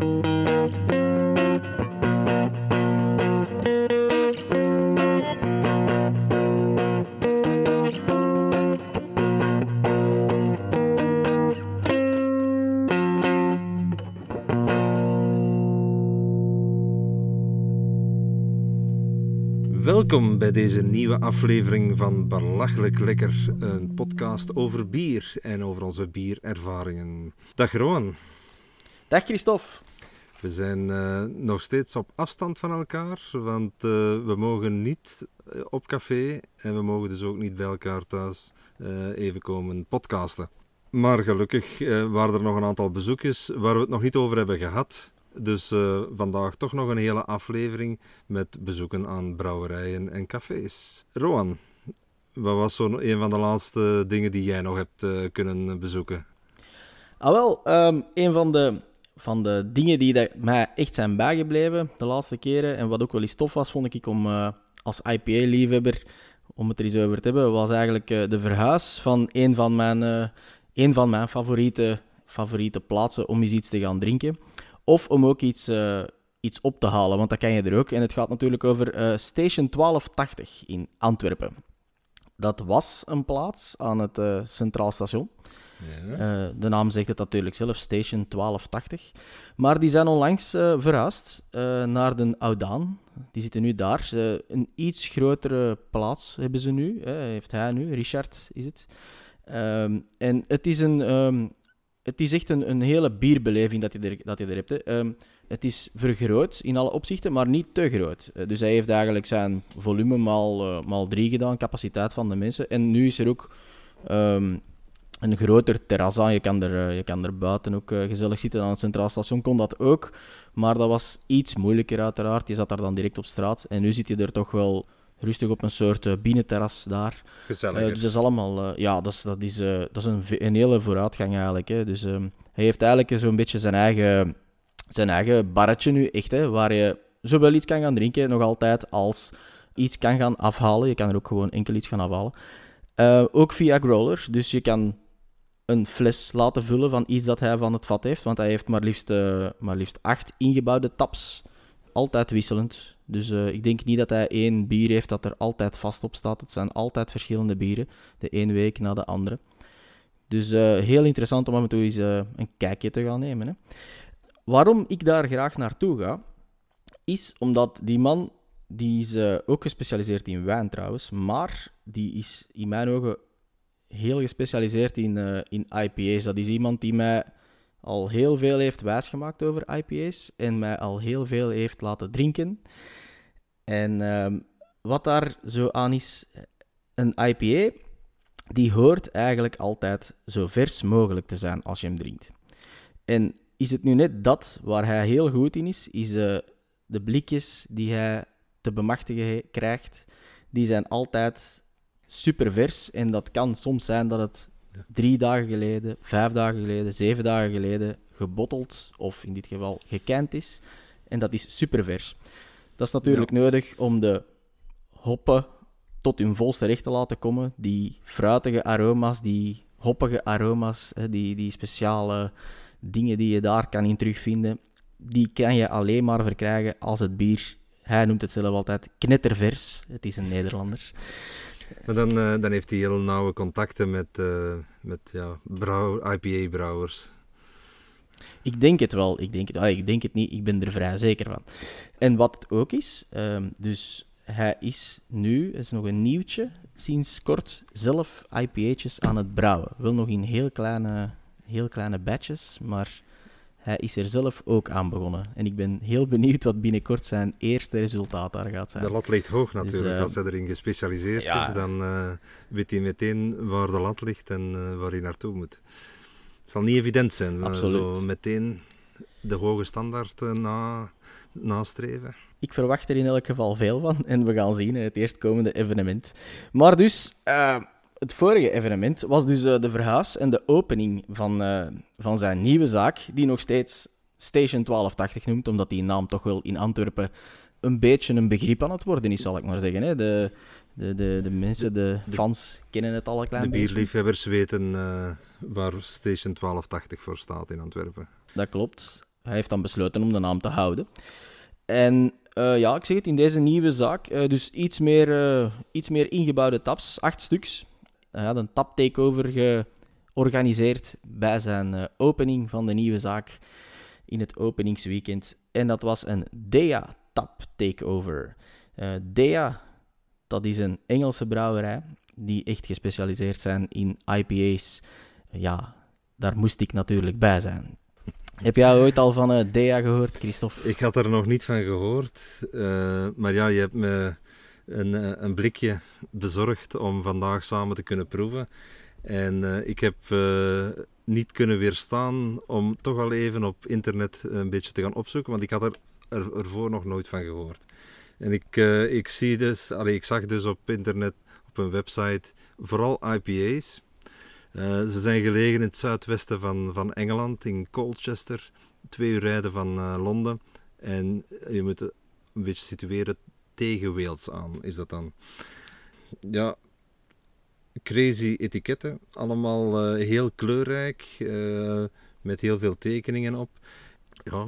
Welkom bij deze nieuwe aflevering van Belachelijk Lekker, een podcast over bier en over onze bierervaringen. Dag Rowan. Dag Christophe. We zijn eh, nog steeds op afstand van elkaar, want eh, we mogen niet eh, op café en we mogen dus ook niet bij elkaar thuis even komen podcasten. Maar gelukkig waren er nog een aantal bezoekjes waar we het nog niet over hebben gehad. Dus vandaag toch nog een hele aflevering met bezoeken aan brouwerijen en cafés. Roan, wat was zo een van de laatste dingen die jij nog hebt kunnen bezoeken? Ah wel, um, een van de, van de dingen die mij echt zijn bijgebleven de laatste keren, en wat ook wel eens tof was, vond ik om uh, als IPA-liefhebber, om het er eens over te hebben, was eigenlijk de verhuis van een van mijn, een van mijn favoriete, favoriete plaatsen om eens iets te gaan drinken. Of om ook iets, uh, iets op te halen, want dat kan je er ook. En het gaat natuurlijk over uh, Station 1280 in Antwerpen. Dat was een plaats aan het uh, Centraal Station. Ja. de naam zegt het natuurlijk zelf, Station 1280. Maar die zijn onlangs verhuisd naar de Oudaan. Die zitten nu daar. een iets grotere plaats hebben ze nu. heeft hij nu, Richard is het. Um, en het is een, um, het is echt een, een hele bierbeleving dat je er, dat je er hebt. Hè. Ehm, het is vergroot in alle opzichten, maar niet te groot. Uh, dus hij heeft eigenlijk zijn volume maal, uh, maal drie gedaan, capaciteit van de mensen. En nu is er ook een groter terras aan. Je kan er, uh, je kan er buiten ook gezellig zitten. Aan het Centraal Station kon dat ook. Maar dat was iets moeilijker uiteraard. Je zat daar dan direct op straat. En nu zit je er toch wel rustig op een soort uh, binnenterras daar. Gezellig. Uh, dus dat is allemaal, uh, ja, dat is, dat is, dat is een, een, hele vooruitgang eigenlijk. Hè. Dus ehm, hij heeft eigenlijk zo'n beetje zijn eigen, zijn eigen barretje nu, echt, hè, waar je zowel iets kan gaan drinken, nog altijd, als iets kan gaan afhalen. Je kan er ook gewoon enkel iets gaan afhalen. ook via growler, dus je kan een fles laten vullen van iets dat hij van het vat heeft, want hij heeft maar liefst, maar liefst acht ingebouwde taps. Altijd wisselend. Dus uh, ik denk niet dat hij één bier heeft dat er altijd vast op staat. Het zijn altijd verschillende bieren, de ene week na de andere. Dus uh, heel interessant om af toe eens uh, een kijkje te gaan nemen. Hè. Waarom ik daar graag naartoe ga, is omdat die man, die is ook gespecialiseerd in wijn trouwens, maar die is in mijn ogen heel gespecialiseerd in, in IPA's. Dat is iemand die mij al heel veel heeft wijsgemaakt over IPA's en mij al heel veel heeft laten drinken. En uh, wat daar zo aan is, een IPA, die hoort eigenlijk altijd zo vers mogelijk te zijn als je hem drinkt. En is het nu net dat waar hij heel goed in is, is uh, de blikjes die hij te bemachtigen krijgt, die zijn altijd super vers. En dat kan soms zijn dat het drie dagen geleden, vijf dagen geleden, zeven dagen geleden gebotteld of in dit geval gekend is. En dat is super vers. Dat is natuurlijk nodig om de hoppen tot hun volste recht te laten komen. Die fruitige aroma's, die hoppige aroma's, die, die speciale dingen die je daar kan in terugvinden, die kan je alleen maar verkrijgen als het bier, hij noemt het zelf altijd, knettervers. Het is een Nederlander. Maar dan, uh, dan heeft hij heel nauwe contacten met, uh, met ja, IPA-brouwers. Ik denk het wel. Ik denk het, ah, ik denk het niet. Ik ben er vrij zeker van. En wat het ook is, um, dus hij is nu, is nog een nieuwtje, sinds kort zelf IPA'tjes aan het brouwen. Wel nog in heel kleine, heel kleine batches, maar hij is er zelf ook aan begonnen. En ik ben heel benieuwd wat binnenkort zijn eerste resultaat daar gaat zijn. De lat ligt hoog natuurlijk. Dus, uh, Als hij erin gespecialiseerd ja. is, dan uh, weet hij meteen waar de lat ligt en uh, waar hij naartoe moet. Het zal niet evident zijn. Absoluut. Zo meteen de hoge standaard na, nastreven. Ik verwacht er in elk geval veel van. En we gaan zien, het eerstkomende evenement. Maar dus, het vorige evenement was dus uh, de verhuis en de opening van, uh, van zijn nieuwe zaak, die nog steeds Station 1280 noemt, omdat die naam toch wel in Antwerpen een beetje een begrip aan het worden is, zal ik maar zeggen. Hè. De, de, de, de mensen, de, de fans kennen het al een klein De beetje. bierliefhebbers weten uh, waar Station 1280 voor staat in Antwerpen. Dat klopt. hij heeft dan besloten om de naam te houden. En uh, ja, ik zeg het, in deze nieuwe zaak, uh, dus iets meer, iets meer ingebouwde tabs, acht stuks. Hij had een tap takeover georganiseerd bij zijn opening van de nieuwe zaak in het openingsweekend. En dat was een Dea tap takeover. Dea, dat is een Engelse brouwerij die echt gespecialiseerd zijn in IPA's. Ja, daar moest ik natuurlijk bij zijn. Heb jij ooit al van uh, Dea gehoord, Christophe? Ik had er nog niet van gehoord. Uh, maar ja, je hebt me een, uh, een, blikje bezorgd om vandaag samen te kunnen proeven. En ik heb niet kunnen weerstaan om toch al even op internet een beetje te gaan opzoeken, want ik had er, er ervoor nog nooit van gehoord. En ik, ik, zie dus, allee, ik zag dus op internet, op een website, vooral IPA's. Ze zijn gelegen in het zuidwesten van, van Engeland, in Colchester, twee uur rijden van Londen. En je moet een beetje situeren tegen Wales aan, is dat dan. Ja, crazy etiketten, allemaal uh, heel kleurrijk, met heel veel tekeningen op. Ja,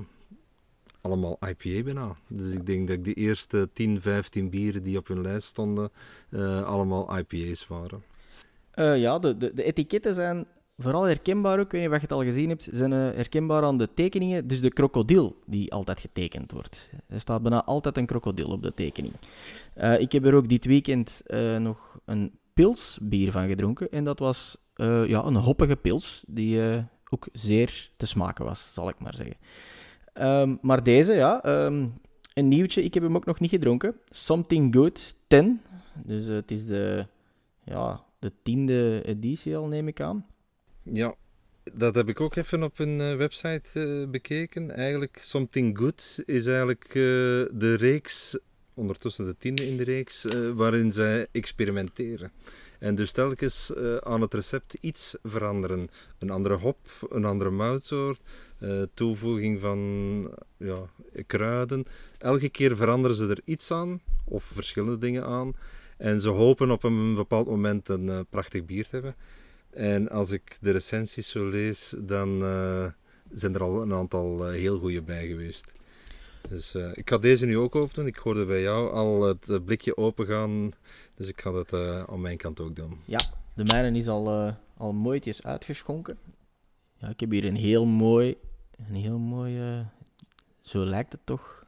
allemaal IPA bijna. Dus ik denk dat ik de eerste 10, 15 bieren die op hun lijst stonden, allemaal IPA's waren. Ja, de, de, etiketten zijn vooral herkenbaar ook. Ik weet niet of je het al gezien hebt. zijn uh, herkenbaar aan de tekeningen. Dus de krokodil die altijd getekend wordt. Er staat bijna altijd een krokodil op de tekening. Uh, ik heb er ook dit weekend nog een pilsbier van gedronken. En dat was ja, een hoppige pils. Die ook zeer te smaken was, zal ik maar zeggen. Um, maar deze, ja, um, een nieuwtje. Ik heb hem ook nog niet gedronken. Something Good 10. Dus het is de ja, de tiende editie al, neem ik aan. Ja, dat heb ik ook even op een uh, website uh, bekeken. Eigenlijk, Something Good is eigenlijk uh, de reeks, ondertussen de tiende in de reeks, waarin zij experimenteren. En dus telkens aan het recept iets veranderen. Een andere hop, een andere moutsoort, toevoeging van ja, kruiden. Elke keer veranderen ze er iets aan, of verschillende dingen aan. En ze hopen op een bepaald moment een prachtig bier te hebben. En als ik de recensies zo lees, dan uh, zijn er al een aantal uh, heel goede bij geweest. Dus ik ga deze nu ook open doen. Ik hoorde bij jou al het blikje open gaan. Dus ik ga dat aan mijn kant ook doen. Ja, de mijne is al, al mooitjes uitgeschonken. Ja, ik heb hier een heel mooi, een heel mooi, zo lijkt het toch,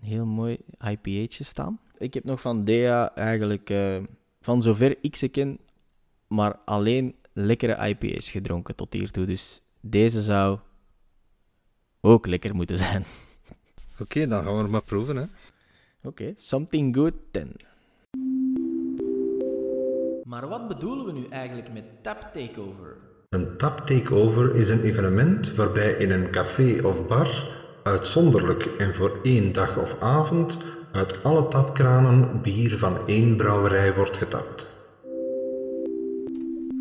een heel mooi IPA'tje staan. Ik heb nog van Dea eigenlijk, van zover ik ze ken, maar alleen lekkere IPA's gedronken tot hiertoe. Dus deze zou ook lekker moeten zijn. Oké, dan gaan we het maar proeven. Hè. Oké, Something Good 10. Maar wat bedoelen we nu eigenlijk met Tap Takeover? Een Tap Takeover is een evenement waarbij in een café of bar uitzonderlijk en voor één dag of avond uit alle tapkranen bier van één brouwerij wordt getapt.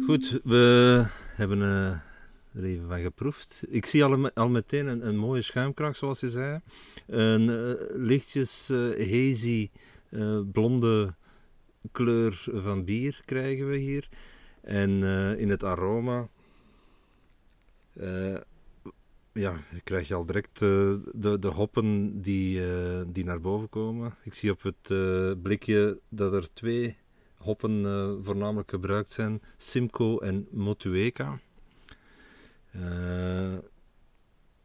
Goed, we hebben uh, er even van geproefd. Ik zie al, al meteen een, een, mooie schuimkracht, zoals je zei. Een uh, lichtjes uh, hazy blonde kleur van bier krijgen we hier. En in het aroma ja, krijg je al direct de, de hoppen die, die naar boven komen. Ik zie op het blikje dat er twee hoppen voornamelijk gebruikt zijn: Simcoe en Motueka.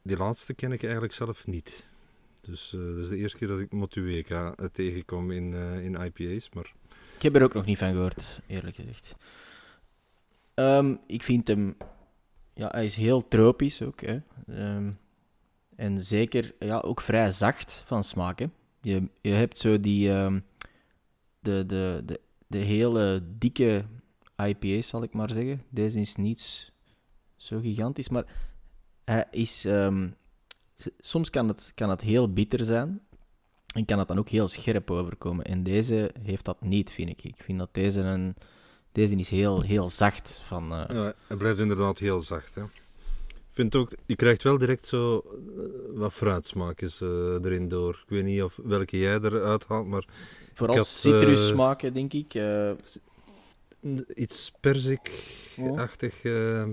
die laatste ken ik eigenlijk zelf niet. Dus dat is de eerste keer dat ik Motueka tegenkom in, in IPA's. Maar... Ik heb er ook nog niet van gehoord, eerlijk gezegd. Um, ik vind hem ja, hij is heel tropisch ook. Hè. Um, en zeker ja, ook vrij zacht van smaak. Hè. Je, je hebt zo die. Um, de, de, de, de hele dikke IPA's, zal ik maar zeggen. Deze is niet zo gigantisch, maar hij is. Um, soms kan het, kan het heel bitter zijn. En kan het dan ook heel scherp overkomen. En deze heeft dat niet, vind ik. Ik vind dat deze een deze is heel, heel zacht. Van, uh... Ja, blijft inderdaad heel zacht. Hè. Vind ook, je krijgt wel direct zo uh, wat fruitsmaakjes uh, erin door. Ik weet niet of welke jij eruit haalt, maar... Vooral citrussmaken, denk ik. Iets perzik-achtig oh.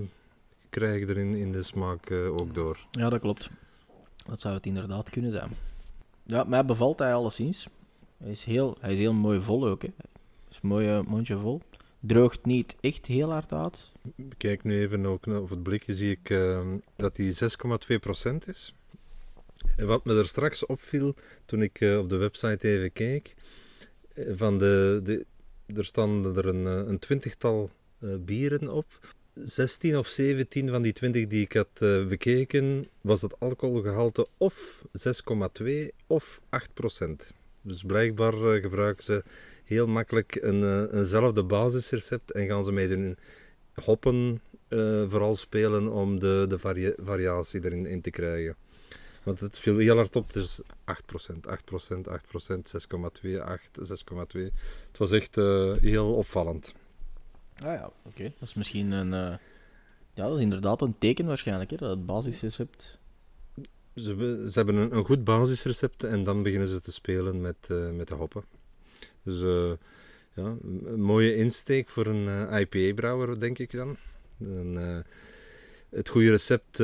krijg je erin in de smaak ook door. Ja, dat klopt. Dat zou het inderdaad kunnen zijn. Ja, mij bevalt hij alleszins. Hij is heel, hij is heel mooi vol ook. Hè. is een mooie mondje vol. Droogt niet echt heel hard uit. Kijk nu even ook op het blikje, zie ik uh, dat hij 6,2% is. En wat me er straks opviel toen ik uh, op de website even keek, van de, de, er stonden er een, een twintigtal bieren op. 16 of 17 van die 20 die ik had bekeken, was het alcoholgehalte of 6,2 of 8 procent. Dus blijkbaar gebruiken ze heel makkelijk een, eenzelfde basisrecept en gaan ze met hun hoppen vooral spelen om de, de varia variatie erin in te krijgen. Want het viel heel hard op, is 8%, 8%, 8%, 6,2, 8, 6,2. Het was echt heel opvallend. Ah ja, oké. Dat is misschien een... Uh... Ja, dat is inderdaad een teken waarschijnlijk, hè, dat het basisrecept... Ze, ze hebben een, een, goed basisrecept en dan beginnen ze te spelen met, uh, met de hoppen. Dus ja, een mooie insteek voor een IPA-brouwer, denk ik dan. En, het goede recept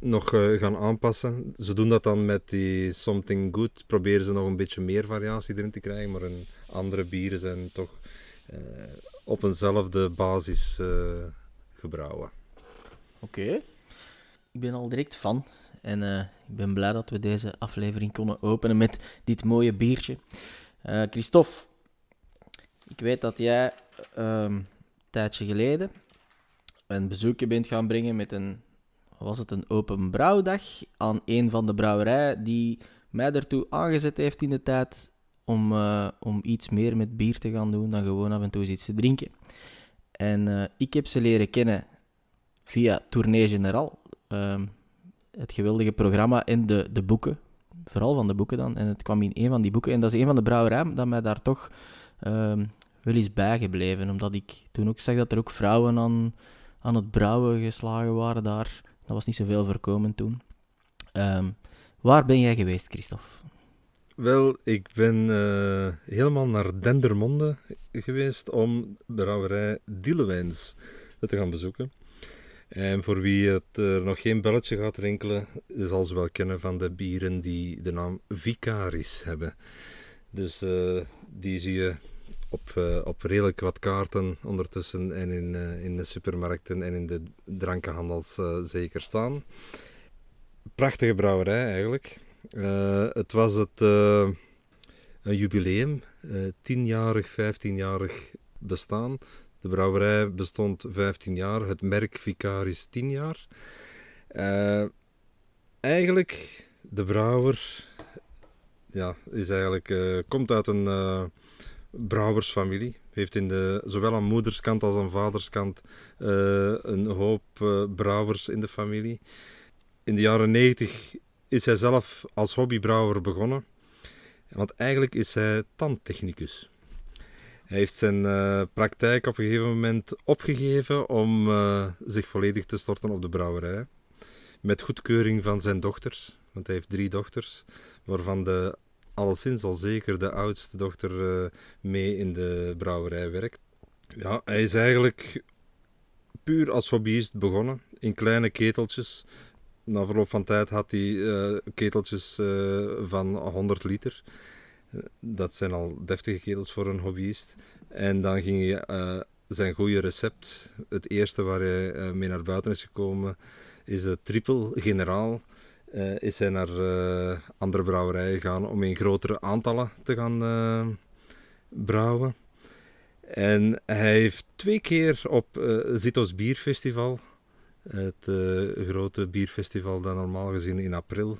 nog gaan aanpassen. Ze doen dat dan met die Something Good. Proberen ze nog een beetje meer variatie erin te krijgen, maar andere bieren zijn toch op eenzelfde basis uh, gebrouwen. Oké. Ik ben al direct fan. En ik ben blij dat we deze aflevering konden openen met dit mooie biertje. Christophe, ik weet dat jij um, een tijdje geleden een bezoekje bent gaan brengen met een, was het een open brouwdag aan een van de brouwerijen die mij ertoe aangezet heeft in de tijd om, uh, om iets meer met bier te gaan doen dan gewoon af en toe eens iets te drinken. En uh, ik heb ze leren kennen via Tournee General. Uh, het geweldige programma en de, de boeken. Vooral van de boeken dan. En het kwam in een van die boeken. En dat is een van de brouwerijen dat mij daar toch ehm, wel is bijgebleven. Omdat ik toen ook zag dat er ook vrouwen aan, aan het brouwen geslagen waren daar. Dat was niet zoveel voorkomend toen. Um, waar ben jij geweest, Christophe? Wel, ik ben uh, helemaal naar Dendermonde geweest om de brouwerij Dielewijns te gaan bezoeken. En voor wie het er nog geen belletje gaat rinkelen, zal ze wel kennen van de bieren die de naam Vicaris hebben. Dus uh, die zie je op, uh, op redelijk wat kaarten ondertussen en in, in de supermarkten en in de drankenhandels zeker staan. Prachtige brouwerij eigenlijk. Het was het, een jubileum, tienjarig, vijftienjarig bestaan. De brouwerij bestond 15 jaar, het merk Vicaris 10 jaar. eigenlijk, de brouwer ja, is eigenlijk, komt uit een brouwersfamilie. Heeft in de, zowel aan moederskant als aan vaderskant een hoop brouwers in de familie. In de jaren 90 is hij zelf als hobbybrouwer begonnen. Want eigenlijk is hij tandtechnicus. Hij heeft zijn uh, praktijk op een gegeven moment opgegeven om uh, zich volledig te storten op de brouwerij. Met goedkeuring van zijn dochters, want hij heeft drie dochters, waarvan de alleszins al zeker de oudste dochter uh, mee in de brouwerij werkt. Ja, hij is eigenlijk puur als hobbyist begonnen, in kleine keteltjes, na verloop van tijd had hij uh, keteltjes uh, van 100 liter. Dat zijn al deftige ketels voor een hobbyist. En dan ging hij zijn goede recept. Het eerste waar hij mee naar buiten is gekomen is de triple generaal. Is hij naar andere brouwerijen gegaan om in grotere aantallen te gaan brouwen. En hij heeft twee keer op Zitos Bierfestival het grote bierfestival dat normaal gezien in april,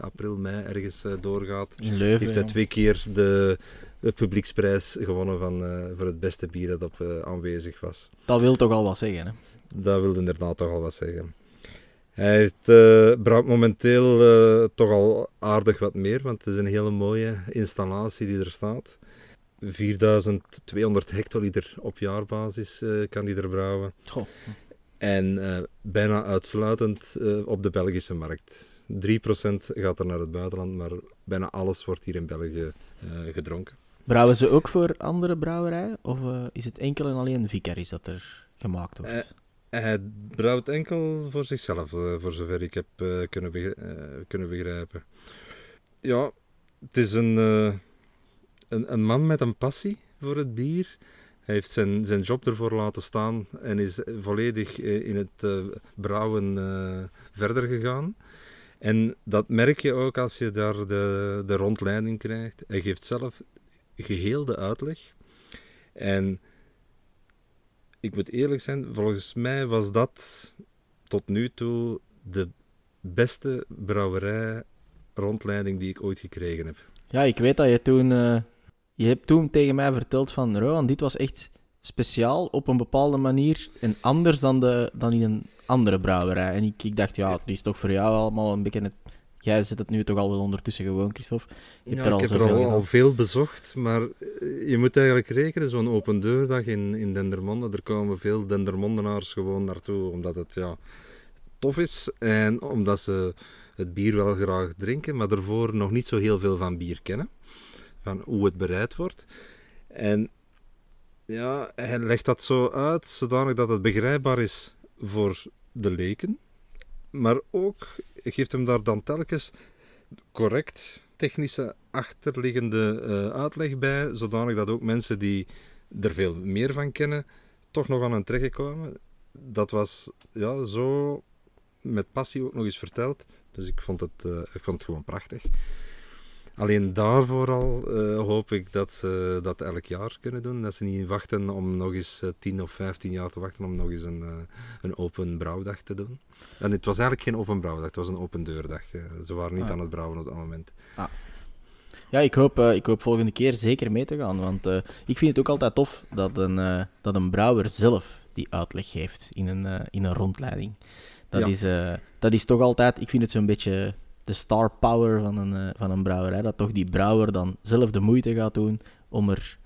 april mei ergens doorgaat. In Leuven. Heeft hij twee keer de, de publieksprijs gewonnen van, voor het beste bier dat op aanwezig was. Dat wil toch al wat zeggen, hè? Dat wil inderdaad toch al wat zeggen. Hij heeft, brouwt momenteel toch al aardig wat meer, want het is een hele mooie installatie die er staat. 4200 hectoliter op jaarbasis kan die er brouwen. Goh. En bijna uitsluitend op de Belgische markt. 3% gaat er naar het buitenland, maar bijna alles wordt hier in België gedronken. Brouwen ze ook voor andere brouwerijen? Of is het enkel en alleen Vicaris dat er gemaakt wordt? Hij brouwt enkel voor zichzelf, eh, voor zover ik heb eh, kunnen, eh, kunnen begrijpen. Ja, het is een, een, een man met een passie voor het bier. Hij heeft zijn, zijn job ervoor laten staan en is volledig in het brouwen verder gegaan. En dat merk je ook als je daar de, de rondleiding krijgt. Hij geeft zelf geheel de uitleg. En ik moet eerlijk zijn, volgens mij was dat tot nu toe de beste brouwerij rondleiding die ik ooit gekregen heb. Ja, ik weet dat je toen... eh, je hebt toen tegen mij verteld van... Rowan, dit was echt speciaal op een bepaalde manier en anders dan, de, dan in een andere brouwerij. En ik, ik dacht, ja, die is toch voor jou allemaal een beetje... Het... Jij zit het nu toch al wel ondertussen gewoon, Christophe. Je hebt Ja, er al ik heb er al veel bezocht, maar eh, je moet eigenlijk rekenen, zo'n open deurdag in, in Dendermonde, er komen veel Dendermondenaars gewoon naartoe, omdat het ja, tof is en omdat ze het bier wel graag drinken, maar daarvoor nog niet zo heel veel van bier kennen, van hoe het bereid wordt. En ja, hij legt dat zo uit, zodanig dat het begrijpbaar is voor de leken, maar ook geeft hem daar dan telkens correct technische achterliggende eh, uitleg bij, zodanig dat ook mensen die er veel meer van kennen, toch nog aan hun trekken komen. Dat was ja, zo met passie ook nog eens verteld. Dus ik vond het, eh, ik vond het gewoon prachtig. Alleen daarvoor al eh, hoop ik dat ze dat elk jaar kunnen doen. Dat ze niet wachten om nog eens eh, 10 of 15 jaar te wachten om nog eens een, eh, een open brouwdag te doen. En het was eigenlijk geen open brouwdag, het was een open deurdag. eh. ze waren niet Ah. aan het brouwen op dat moment. Ja, ik hoop, eh, ik hoop volgende keer zeker mee te gaan. Want eh, ik vind het ook altijd tof dat een, eh, dat een brouwer zelf die uitleg geeft in een, eh, in een rondleiding. Dat, Ja. is, eh, dat is toch altijd, ik vind het zo'n beetje de star power van een, eh, van een brouwerij. Dat toch die brouwer dan zelf de moeite gaat doen om er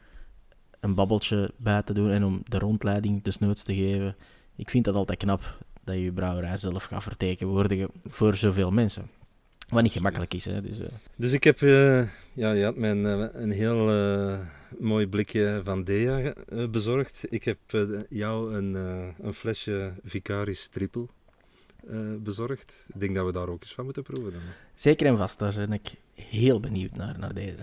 een babbeltje bij te doen en om de rondleiding desnoods te geven. Ik vind dat altijd knap dat je je brouwerij zelf gaat vertegenwoordigen voor zoveel mensen. Wat niet gemakkelijk is, hè. Dus, eh, Dus ik heb, eh, ja, je had mij een, een heel mooi blikje van Dea bezorgd. Ik heb jou een, een flesje Vicaris Triple eh, bezorgd. Ik denk dat we daar ook eens van moeten proeven dan. Zeker en vast, daar ben ik heel benieuwd naar, naar deze.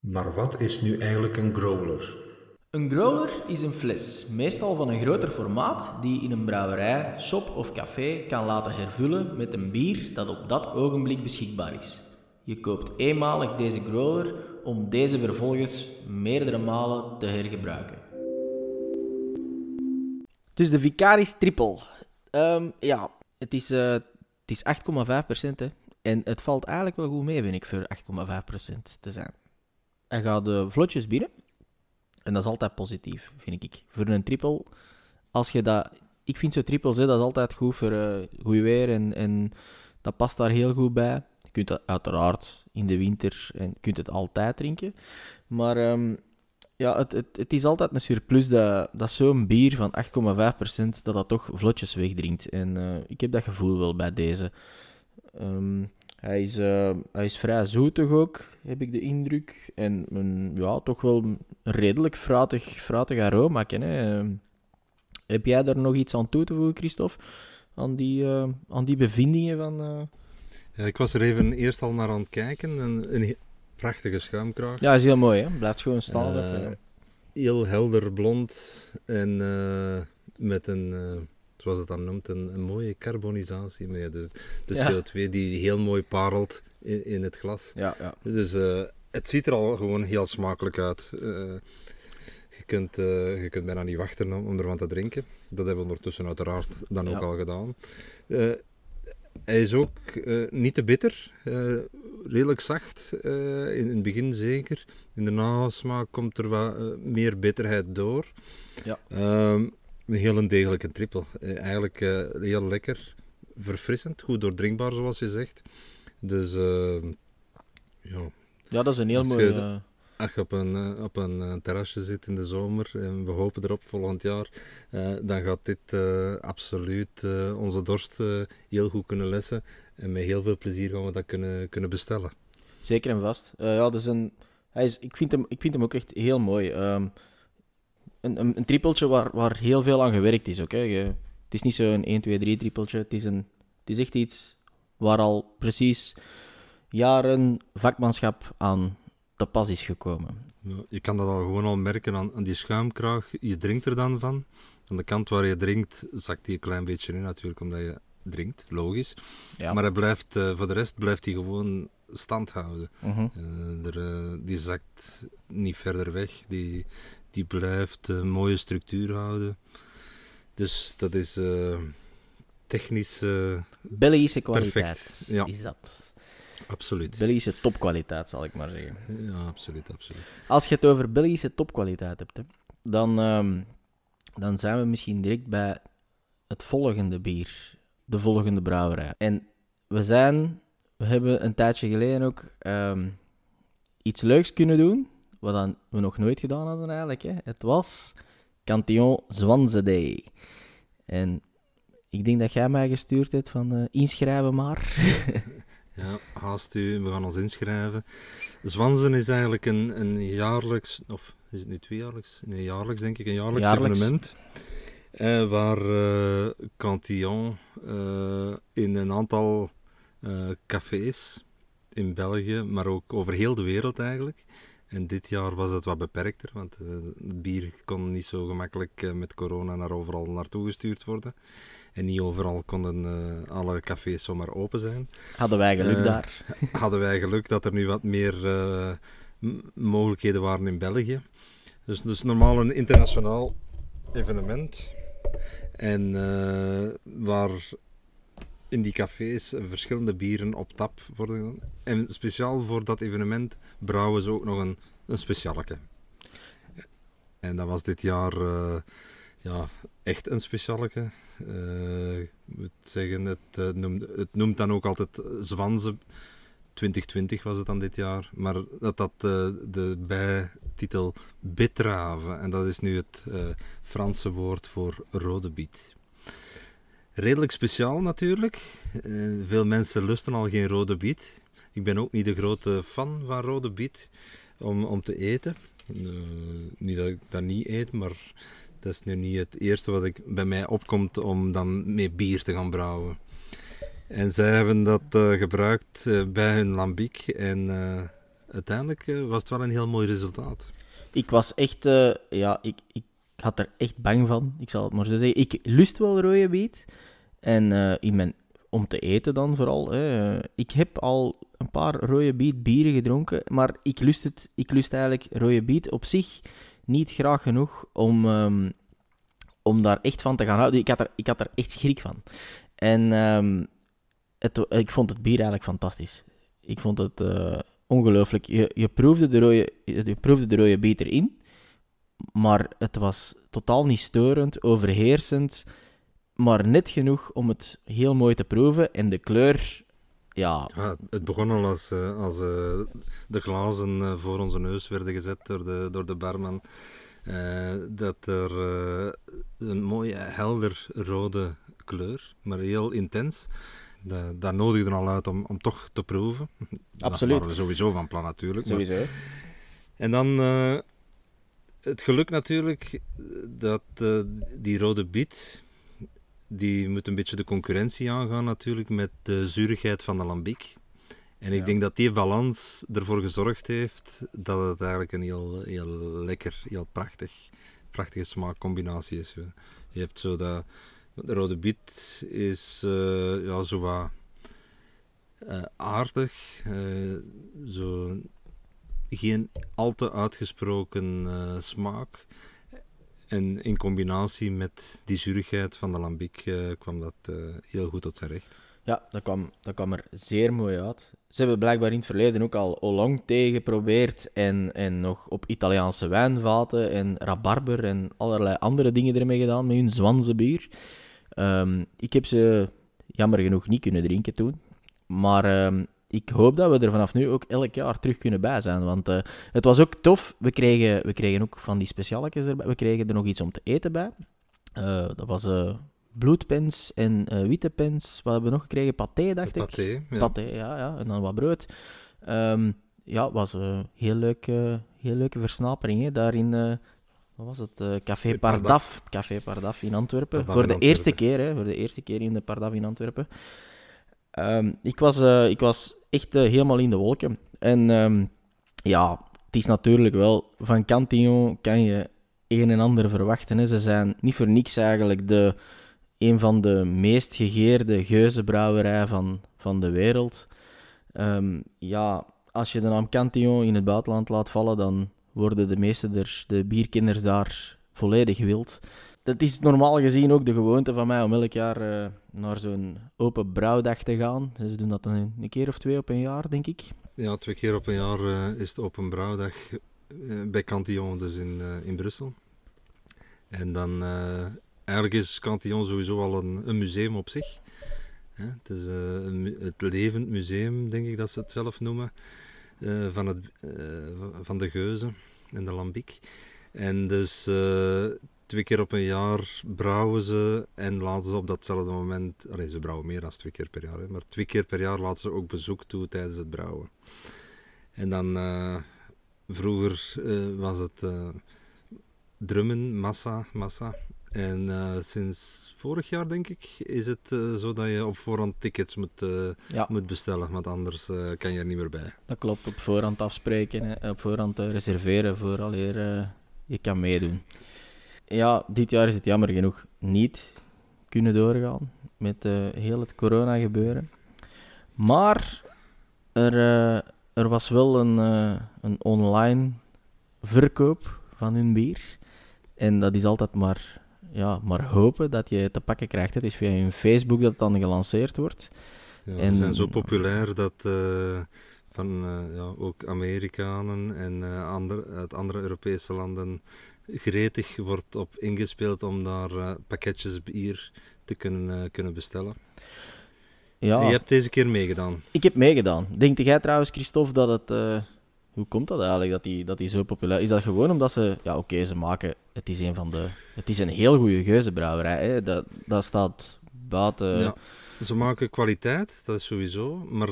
Maar wat is nu eigenlijk een growler? Een growler is een fles, meestal van een groter formaat, die in een brouwerij, shop of café kan laten hervullen met een bier dat op dat ogenblik beschikbaar is. Je koopt eenmalig deze growler om deze vervolgens meerdere malen te hergebruiken. Dus de Vicaris Triple. Ehm, ja, het is, eh, het is 8,5% hè. En het valt eigenlijk wel goed mee, vind ik, voor 8,5% te zijn. Hij gaat de vlotjes binnen. En dat is altijd positief, vind ik. Voor een triple, als je dat... Ik vind zo triples, hè, dat is altijd goed voor eh goed weer en, en dat past daar heel goed bij. Je kunt dat uiteraard in de winter en kunt het altijd drinken. Maar ehm, ja, het, het, het is altijd een surplus dat, dat zo'n bier van 8,5% dat dat toch vlotjes wegdrinkt. En eh, ik heb dat gevoel wel bij deze. Ehm, hij, is, eh, hij is vrij zoetig ook, heb ik de indruk. En ja, toch wel een redelijk fruitig, fruitig aroma. Hè. Ehm, heb jij daar nog iets aan toe te voegen, Christophe? Aan die, eh, aan die bevindingen van... Ja, ik was er even eerst al naar aan het kijken. He- prachtige schuimkraag. Ja, is heel mooi, hè? Blijft gewoon staan. Eh, heel helder blond en eh, met een, eh, zoals het dan noemt, een, een mooie carbonisatie. mee. Dus de Ja. CO2 die heel mooi parelt in, in het glas. Ja, ja. Dus het ziet er al gewoon heel smakelijk uit. Je, kunt, je kunt bijna niet wachten om, om ervan te drinken. Dat hebben we ondertussen uiteraard dan ook al gedaan. Hij is ook eh, niet te bitter, eh, redelijk zacht, eh, in, in het begin zeker. In de nasmaak komt er wat meer bitterheid door. Ja. Ehm, een heel degelijke trippel. Eigenlijk heel lekker, verfrissend, goed doordrinkbaar zoals je zegt. Dus ehm, ja, ja, dat is een heel je mooi... als je op een, eh, op een eh, terrasje zit in de zomer en we hopen erop volgend jaar, eh, dan gaat dit absoluut onze dorst heel goed kunnen lessen. En met heel veel plezier gaan we dat kunnen, kunnen bestellen. Zeker en vast. Ja, dus een, hij is, ik, vind hem, ik vind hem ook echt heel mooi. Ehm, een, een, een trippeltje waar, waar heel veel aan gewerkt is. Oké, Het is niet zo'n 1, 2, 3 trippeltje. Het is, een, het is echt iets waar al precies jaren vakmanschap aan te pas is gekomen. Ja, je kan dat al gewoon al merken aan, aan die schuimkraag. Je drinkt er dan van. Aan de kant waar je drinkt, zakt die een klein beetje in natuurlijk, omdat je drinkt, logisch. Ja. Maar hij blijft, eh, voor de rest blijft hij gewoon stand houden. Mhm. Eh, er, eh, die zakt niet verder weg. Die, die blijft een mooie structuur houden. Dus dat is technisch Belgische kwaliteit Perfect, ja. is dat. Absoluut. Belgische topkwaliteit, zal ik maar zeggen. Ja, absoluut, absoluut. Als je het over Belgische topkwaliteit hebt, hè, dan, ehm, dan zijn we misschien direct bij het volgende bier. De volgende brouwerij. En we zijn, we hebben een tijdje geleden ook ehm, iets leuks kunnen doen, wat dan we nog nooit gedaan hadden eigenlijk. Hè. Het was Cantillon Zwanzedee. En ik denk dat jij mij gestuurd hebt van eh, inschrijven maar. Ja, haast u, we gaan ons inschrijven. Zwanzen is eigenlijk een, een jaarlijks, of is het nu tweejaarlijks? Nee, jaarlijks denk ik, een jaarlijks, Jaarlijks. evenement. Eh, waar eh Cantillon eh, in een aantal eh, cafés in België, maar ook over heel de wereld eigenlijk. En dit jaar was het wat beperkter, want eh, het bier kon niet zo gemakkelijk eh, met corona naar overal naartoe gestuurd worden. En niet overal konden eh, alle cafés zomaar open zijn Hadden wij geluk daar. hadden wij geluk dat er nu wat meer mogelijkheden waren in België. Dus, dus normaal een internationaal evenement. En waar in die cafés verschillende bieren op tap worden. En speciaal voor dat evenement brouwen ze ook nog een, een specialeke. En dat was dit jaar eh, ja, echt een specialeke. Ik moet zeggen, het, eh, noemt, het noemt dan ook altijd Zwanze 2020 was het dan dit jaar. Maar dat had de bijtitel Betrave. En dat is nu het Franse woord voor rode biet. Redelijk speciaal natuurlijk. Eh, veel mensen lusten al geen rode biet. Ik ben ook niet de grote fan van rode biet om, om te eten. Eh, niet dat ik dat niet eet, maar dat is nu niet het eerste wat ik, bij mij opkomt om dan mee bier te gaan brouwen. En zij hebben dat eh, gebruikt bij hun lambiek en uiteindelijk was het wel een heel mooi resultaat. Ik was echt, ja, ik had er echt bang van. Ik zal het maar zo zeggen. Ik lust wel rode biet. En eh, in mijn, om te eten dan vooral. Eh, ik heb al een paar rode biet bieren gedronken, maar ik lust, het, ik lust eigenlijk rode biet op zich niet graag genoeg om, ehm, om daar echt van te gaan houden. Ik had er, ik had er echt schrik van. En ehm, het, ik vond het bier eigenlijk fantastisch. Ik vond het eh, ongelooflijk. Je, je, proefde de rode, je proefde de rode biet erin, maar het was totaal niet storend, overheersend, maar net genoeg om het heel mooi te proeven. En de kleur, ja, Ja, het begon al als, eh, als eh, de glazen eh, voor onze neus werden gezet door de, door de barman. dat er een mooie helder rode kleur, maar heel intens. Dat, dat nodigde al uit om, om toch te proeven. Dat Absoluut. waren we sowieso van plan natuurlijk. maar- sowieso. En dan het geluk natuurlijk dat eh, die rode biet, die moet een beetje de concurrentie aangaan natuurlijk met de zuurigheid van de lambiek. En ik Ja. denk dat die balans ervoor gezorgd heeft dat het eigenlijk een heel, heel lekker, heel prachtig, prachtige smaakcombinatie is. Je, hebt zo dat, de rode biet is eh, ja, zo wat eh, aardig, zo geen al te uitgesproken eh, smaak. En in combinatie met die zuurigheid van de lambiek eh, kwam dat eh, heel goed tot zijn recht. Ja, dat kwam, dat kwam er zeer mooi uit. Ze hebben blijkbaar in het verleden ook al Oolong thee geprobeerd en, en nog op Italiaanse wijnvaten en rabarber en allerlei andere dingen ermee gedaan met hun Zwanse bier. Ehm, ik heb ze jammer genoeg niet kunnen drinken toen, maar ehm, ik hoop dat we er vanaf nu ook elk jaar terug kunnen bij zijn, want eh, het was ook tof. We kregen, we kregen ook van die specialetjes erbij, we kregen er nog iets om te eten bij. Eh, dat was eh, bloedpens en witte pens. Wat hebben we nog gekregen? Paté, dacht ik. Paté, ja. Paté, ja, ja. En dan wat brood. Ehm ja, was een heel, leuk, eh, heel leuke versnapering. Hè. Daar in eh, wat was het? Café Pardaf. Café Pardaf in Antwerpen. Pardaf voor de Antwerpen. eerste keer, hè. Voor de eerste keer in de Pardaf in Antwerpen. Ehm, ik, was, eh, ik was echt eh, helemaal in de wolken. En ehm, ja, het is natuurlijk wel... Van Cantillon kan je een en ander verwachten. Hè. Ze zijn niet voor niks eigenlijk de, een van de meest gegeerde geuzenbrouwerijen van, van de wereld. Ehm, ja, als je de naam Cantillon in het buitenland laat vallen, dan worden de meeste der, de bierkenners daar volledig wild. Het is normaal gezien ook de gewoonte van mij om elk jaar eh, naar zo'n open brouwdag te gaan. Ze doen dat een, een keer of twee op een jaar, denk ik. Ja, twee keer op een jaar eh, is het Open Brouwdag eh, bij Cantillon, dus in, in Brussel. En dan, eigenlijk is Cantillon sowieso al een, een museum op zich. Hè, het is het levend museum, denk ik dat ze het zelf noemen, van, het, van de geuzen en de lambiek. En dus twee keer op een jaar brouwen ze en laten ze op datzelfde moment... Allee, ze brouwen meer dan twee keer per jaar, hè, maar twee keer per jaar laten ze ook bezoek toe tijdens het brouwen. En dan eh, vroeger eh, was het eh, drummen, massa, massa. En sinds vorig jaar, denk ik, is het zo dat je op voorhand tickets moet, Ja, moet bestellen, want anders kan je er niet meer bij. dat klopt. Op voorhand afspreken, hè. op voorhand reserveren voor eh, je kan meedoen. Ja, dit jaar is het jammer genoeg niet kunnen doorgaan met eh, heel het corona gebeuren. Maar er, eh, er was wel een, eh, een online verkoop van hun bier. En dat is altijd maar, ja, maar hopen dat je het te pakken krijgt. Het is via hun Facebook dat het dan gelanceerd wordt. Ja, En- ze zijn zo populair dat van ja, ook Amerikanen en andere, uit andere Europese landen gretig wordt op ingespeeld om daar eh, pakketjes bier te kunnen, eh, kunnen bestellen. Ja. En je hebt deze keer meegedaan. Ik heb meegedaan. Denkt jij trouwens, Christophe, dat het... eh, hoe komt dat eigenlijk, dat die, dat die zo populair is? dat gewoon omdat ze... Ja, oké, ze maken... Het is een van de... Het is een heel goede geuzenbrouwerij, hè. Dat, dat staat buiten... Ja. Ze maken kwaliteit, dat is sowieso, maar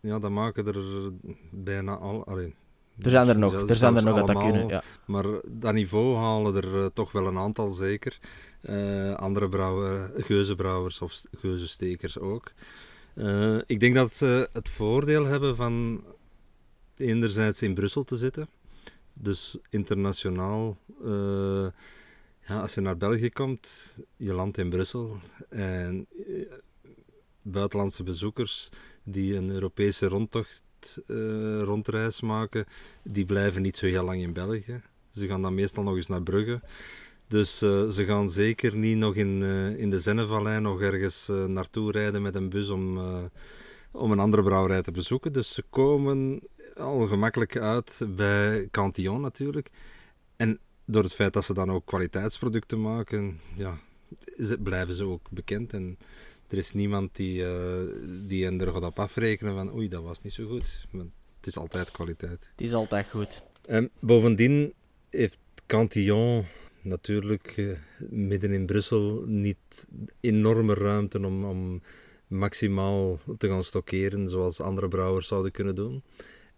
ja, dat maken er bijna al. Allee, Er zijn er nog, er zijn er nog allemaal, kunnen, ja. Maar dat niveau halen er eh, toch wel een aantal zeker. Eh, andere brouwer, geuzenbrouwers of st- geuzenstekers ook. Eh, ik denk dat ze het voordeel hebben van enerzijds in Brussel te zitten. Dus internationaal. ja, als je naar België komt, je landt in Brussel. En buitenlandse bezoekers die een Europese rondtocht, eh, rondreis maken, die blijven niet zo heel lang in België. Ze gaan dan meestal nog eens naar Brugge. Dus eh, ze gaan zeker niet nog in, eh, in de Zennevallei nog ergens naartoe rijden met een bus om, om een andere brouwerij te bezoeken. Dus ze komen al gemakkelijk uit bij Cantillon natuurlijk. En door het feit dat ze dan ook kwaliteitsproducten maken, ja, blijven ze ook bekend. En er is niemand die, eh, die hen er gaat op afrekenen van oei, dat was niet zo goed. Want het is altijd kwaliteit. Het is altijd goed. En bovendien heeft Cantillon natuurlijk eh, midden in Brussel niet enorme ruimte om, om maximaal te gaan stockeren zoals andere brouwers zouden kunnen doen.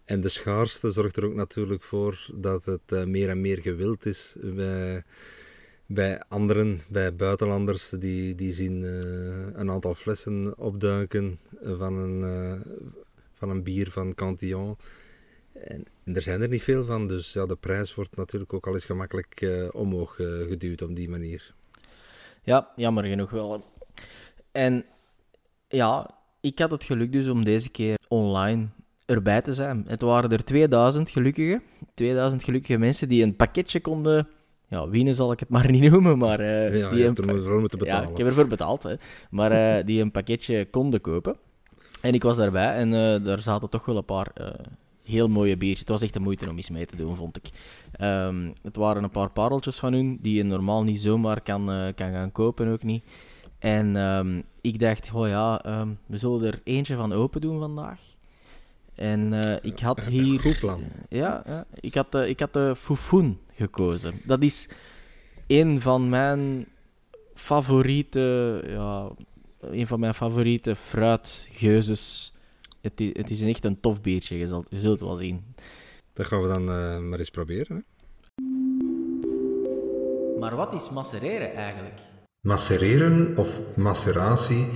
En de schaarste zorgt er ook natuurlijk voor dat het eh, meer en meer gewild is bij, bij anderen, bij buitenlanders. Die, die zien eh, een aantal flessen opduiken van een, eh, van een bier van Cantillon. En, er zijn er niet veel van, dus ja, de prijs wordt natuurlijk ook al eens gemakkelijk eh, omhoog geduwd op die manier. Ja, jammer genoeg wel. En ja, ik had het geluk dus om deze keer online erbij te zijn. Het waren er 2000 gelukkige, 2000 gelukkige mensen die een pakketje konden... Ja, winnen zal ik het maar niet noemen, maar... eh, ja, die je hebt er moeten Ja, betalen. ik heb ervoor betaald, hè. Maar eh, die een pakketje konden kopen. En ik was daarbij en eh, daar zaten toch wel een paar heel mooie biertjes. Het was echt de moeite om eens mee te doen, vond ik. Ehm, het waren een paar pareltjes van hun, die je normaal niet zomaar kan, kan gaan kopen, ook niet. En ehm, ik dacht, oh ja, ehm, we zullen er eentje van open doen vandaag. En eh, ik had hier... Goed plan. Ja, ja. Ik, had, de ik had de Foufoun gekozen. Dat is een van mijn favoriete, ja, een van mijn favoriete fruitgeuzes. Het is, het is echt een tof biertje, je, zal, je zult wel zien. Dat gaan we dan eh, maar eens proberen. Hè? Maar wat is macereren eigenlijk? Macereren of maceratie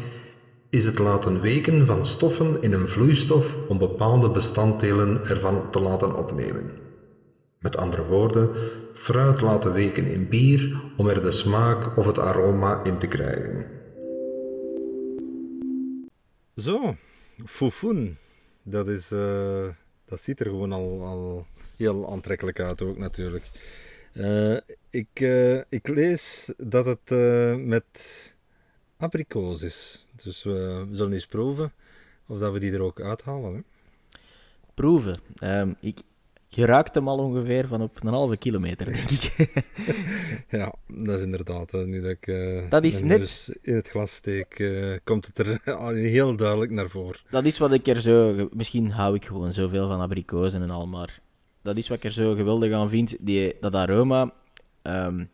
is het laten weken van stoffen in een vloeistof om bepaalde bestanddelen ervan te laten opnemen. Met andere woorden, fruit laten weken in bier om er de smaak of het aroma in te krijgen. Zo, foufoen. Dat, is, eh, dat ziet er gewoon al, al heel aantrekkelijk uit ook natuurlijk. Eh, ik, eh, ik lees dat het met abrikoos is. Dus we zullen eens proeven of dat we die er ook uithalen. Hè? Proeven. Ehm, ik, je ruikt hem al ongeveer van op een halve kilometer, denk ik. Ja, dat is inderdaad. Nu dat ik eh, Dat is net- neus in het glas steek, eh, komt het er al heel duidelijk naar voren. Dat is wat ik er zo... Misschien hou ik gewoon zoveel van abrikozen en al, maar... Dat is wat ik er zo geweldig aan vind, die, dat aroma. Ehm,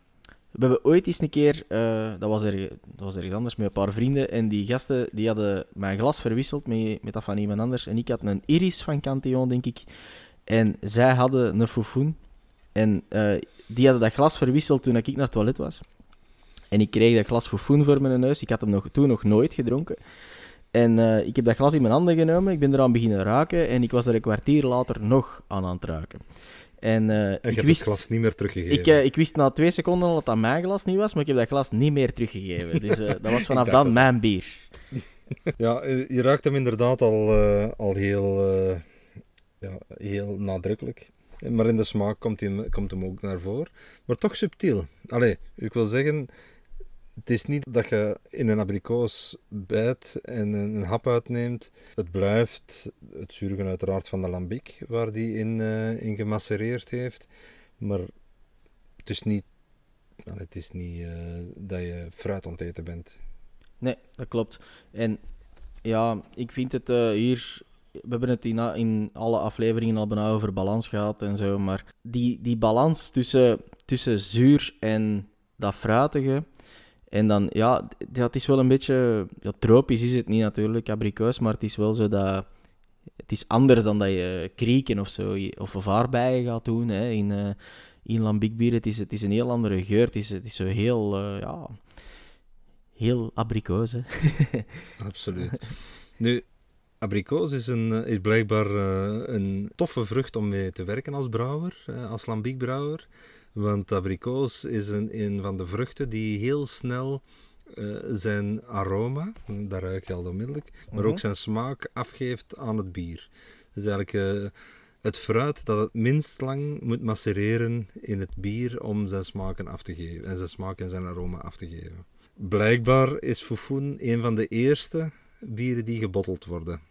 we hebben ooit eens een keer... eh, dat, was er, dat was ergens anders, met een paar vrienden. En die gasten die hadden mijn glas verwisseld met, met dat van iemand anders. En ik had een iris van Cantillon, denk ik. En zij hadden een foufoun. En eh, die hadden dat glas verwisseld toen ik naar het toilet was. En ik kreeg dat glas foufoun voor mijn neus. Ik had hem nog, toen nog nooit gedronken. En eh, ik heb dat glas in mijn handen genomen, ik ben eraan beginnen raken en ik was er een kwartier later nog aan aan het ruiken. En, eh, En ik, wist, het glas niet meer teruggegeven. ik, eh, ik wist na twee seconden al dat dat mijn glas niet was, maar ik heb dat glas niet meer teruggegeven. Dus eh, dat was vanaf dan mijn bier. Ja, je ruikt hem inderdaad al, al heel, ja, heel nadrukkelijk. Maar in de smaak komt hij, komt hem ook naar voren. Maar toch subtiel. Allee, ik wil zeggen, het is niet dat je in een abrikoos bijt en een, hap uitneemt. Het blijft het zuurgen uiteraard van de lambic, waar die in, eh, in gemacereerd heeft. Maar het is niet, het is niet eh, dat je fruit aan het eten bent. Nee, dat klopt. En ja, ik vind het eh, hier... We hebben het in, in alle afleveringen al bijna over balans gehad en zo, maar die, die balans tussen, tussen zuur en dat fruitige... En dan, ja, dat is wel een beetje... Ja, tropisch is het niet natuurlijk, abrikoos, maar het is wel zo dat... Het is anders dan dat je krieken of zo, of aardbeien gaat doen hè, in, eh in lambiekbier. Het is, het is een heel andere geur. Het is, het is zo heel, eh, ja... Heel abrikoos. Absoluut. nu, abrikoos is, een, eh, is blijkbaar een toffe vrucht om mee te werken als brouwer, als lambiekbrouwer. Want abrikoos is een, een van de vruchten die heel snel eh, zijn aroma, daar ruik je al onmiddellijk, maar Mhm. ook zijn smaak afgeeft aan het bier. Dus eigenlijk eh, het fruit dat het minst lang moet macereren in het bier om zijn smaken af te geven en zijn smaak en zijn aroma af te geven. Blijkbaar is Foufoun een van de eerste bieren die gebotteld worden.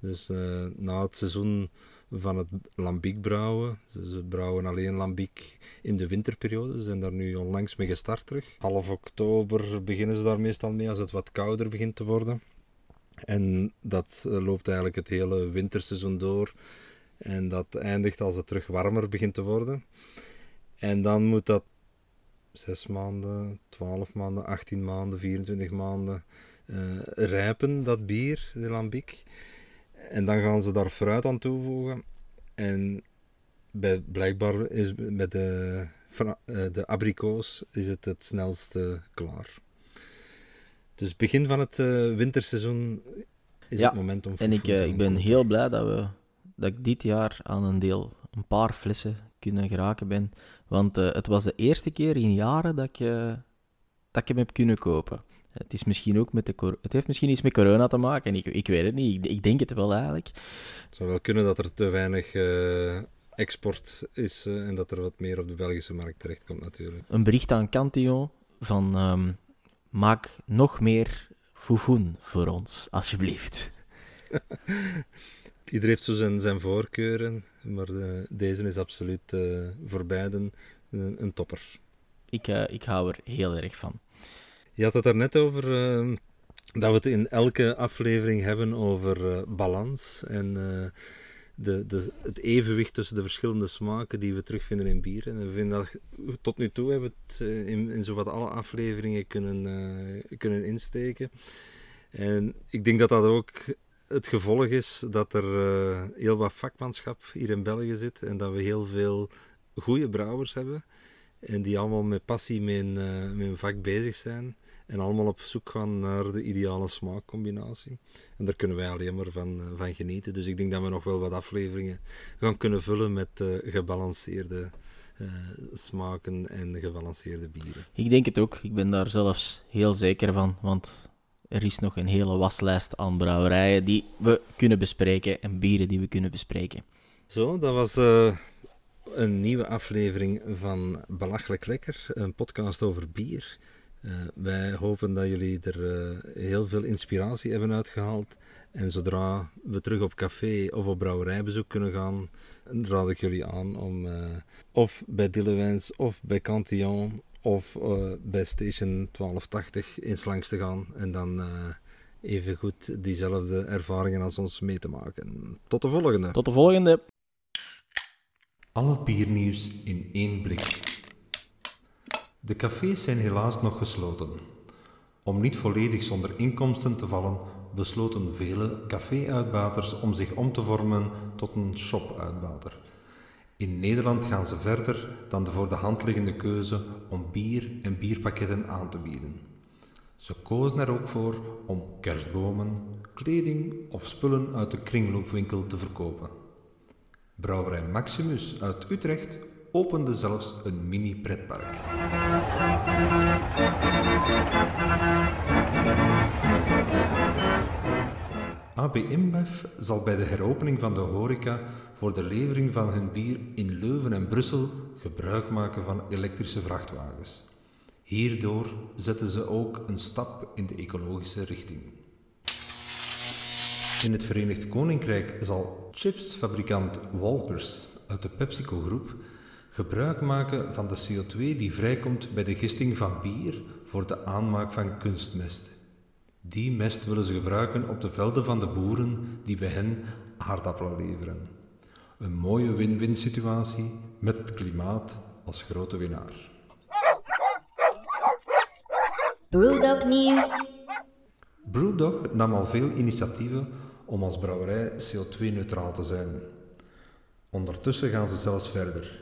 Dus eh, na het seizoen van het lambiek brouwen, ze, brouwen alleen lambiek in de winterperiode, ze zijn daar nu onlangs mee gestart terug. Half oktober beginnen ze daar meestal mee als het wat kouder begint te worden. En dat eh, loopt eigenlijk het hele winterseizoen door. En dat eindigt als het terug warmer begint te worden. En dan moet dat 6 maanden, 12 maanden, 18 maanden, 24 maanden eh, rijpen, dat bier, de lambiek. En dan gaan ze daar fruit aan toevoegen. En bij, blijkbaar is met de, eh, de abrikoos is het het snelste klaar. Dus begin van het eh, winterseizoen is Ja, het moment om En ik, te eh, ik ben heel blij dat, we, dat ik dit jaar aan een deel, een paar flessen kunnen geraken ben. Want het was de eerste keer in jaren dat ik, dat ik hem heb kunnen kopen. Het, is misschien ook met de cor- het heeft misschien iets met corona te maken, en ik, ik weet het niet. Ik, ik denk het wel eigenlijk. Het zou wel kunnen dat er te weinig eh, export is eh, en dat er wat meer op de Belgische markt terechtkomt natuurlijk. Een bericht aan Cantillon van ehm, maak nog meer foufoun voor ons, alsjeblieft. Ieder heeft zo zijn, zijn voorkeuren, maar eh, deze is absoluut voor beiden een, een topper. Ik, ik hou er heel erg van. Je had het er net over eh, dat we het in elke aflevering hebben over eh, balans en eh, de, de, het evenwicht tussen de verschillende smaken die we terugvinden in bier. En we vinden dat tot nu toe hebben we het eh, in, in zowat alle afleveringen kunnen, kunnen insteken. En ik denk dat dat ook het gevolg is dat er heel wat vakmanschap hier in België zit en dat we heel veel goede brouwers hebben En die allemaal met passie met hun, met hun vak bezig zijn. En allemaal op zoek gaan naar de ideale smaakcombinatie. En daar kunnen wij alleen maar van, eh, van genieten. Dus ik denk dat we nog wel wat afleveringen gaan kunnen vullen met eh, gebalanceerde eh, smaken en gebalanceerde bieren. Ik denk het ook. Ik ben daar zelfs heel zeker van. Want er is nog een hele waslijst aan brouwerijen die we kunnen bespreken en bieren die we kunnen bespreken. Zo, dat was een nieuwe aflevering van Belachelijk Lekker, een podcast over bier. Eh, wij hopen dat jullie er eh, heel veel inspiratie hebben uitgehaald. En zodra we terug op café of op brouwerijbezoek kunnen gaan, raad ik jullie aan om eh, of bij Dillewijns of bij Cantillon of eh, bij Station 1280 eens langs te gaan. En dan eh even goed diezelfde ervaringen als ons mee te maken. Tot de volgende! Tot de volgende. Alle biernieuws in één blik. De cafés zijn helaas nog gesloten. Om niet volledig zonder inkomsten te vallen, besloten vele café-uitbaters om zich om te vormen tot een shop-uitbater. In Nederland gaan ze verder dan de voor de hand liggende keuze om bier en bierpakketten aan te bieden. Ze kozen er ook voor om kerstbomen, kleding of spullen uit de kringloopwinkel te verkopen. Brouwerij Maximus uit Utrecht opende zelfs een mini-pretpark. AB InBev zal bij de heropening van de horeca voor de levering van hun bier in Leuven en Brussel gebruik maken van elektrische vrachtwagens. Hierdoor zetten ze ook een stap in de ecologische richting. In het Verenigd Koninkrijk zal chipsfabrikant Walkers uit de PepsiCo-groep gebruik maken van de CO2 die vrijkomt bij de gisting van bier voor de aanmaak van kunstmest. Die mest willen ze gebruiken op de velden van de boeren die bij hen aardappelen leveren. Een mooie win-win situatie met het klimaat als grote winnaar. Brewdog Nieuws. Brewdog nam al veel initiatieven om als brouwerij CO2-neutraal te zijn. Ondertussen gaan ze zelfs verder.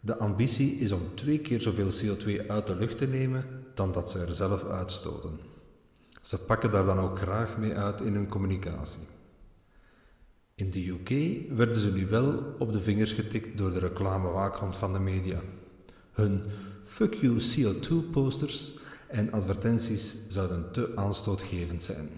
De ambitie is om twee keer zoveel CO2 uit de lucht te nemen dan dat ze er zelf uitstoten. Ze pakken daar dan ook graag mee uit in hun communicatie. In de UK werden ze nu wel op de vingers getikt door de reclamewaakhond van de media. Hun Fuck You CO2 posters en advertenties zouden te aanstootgevend zijn.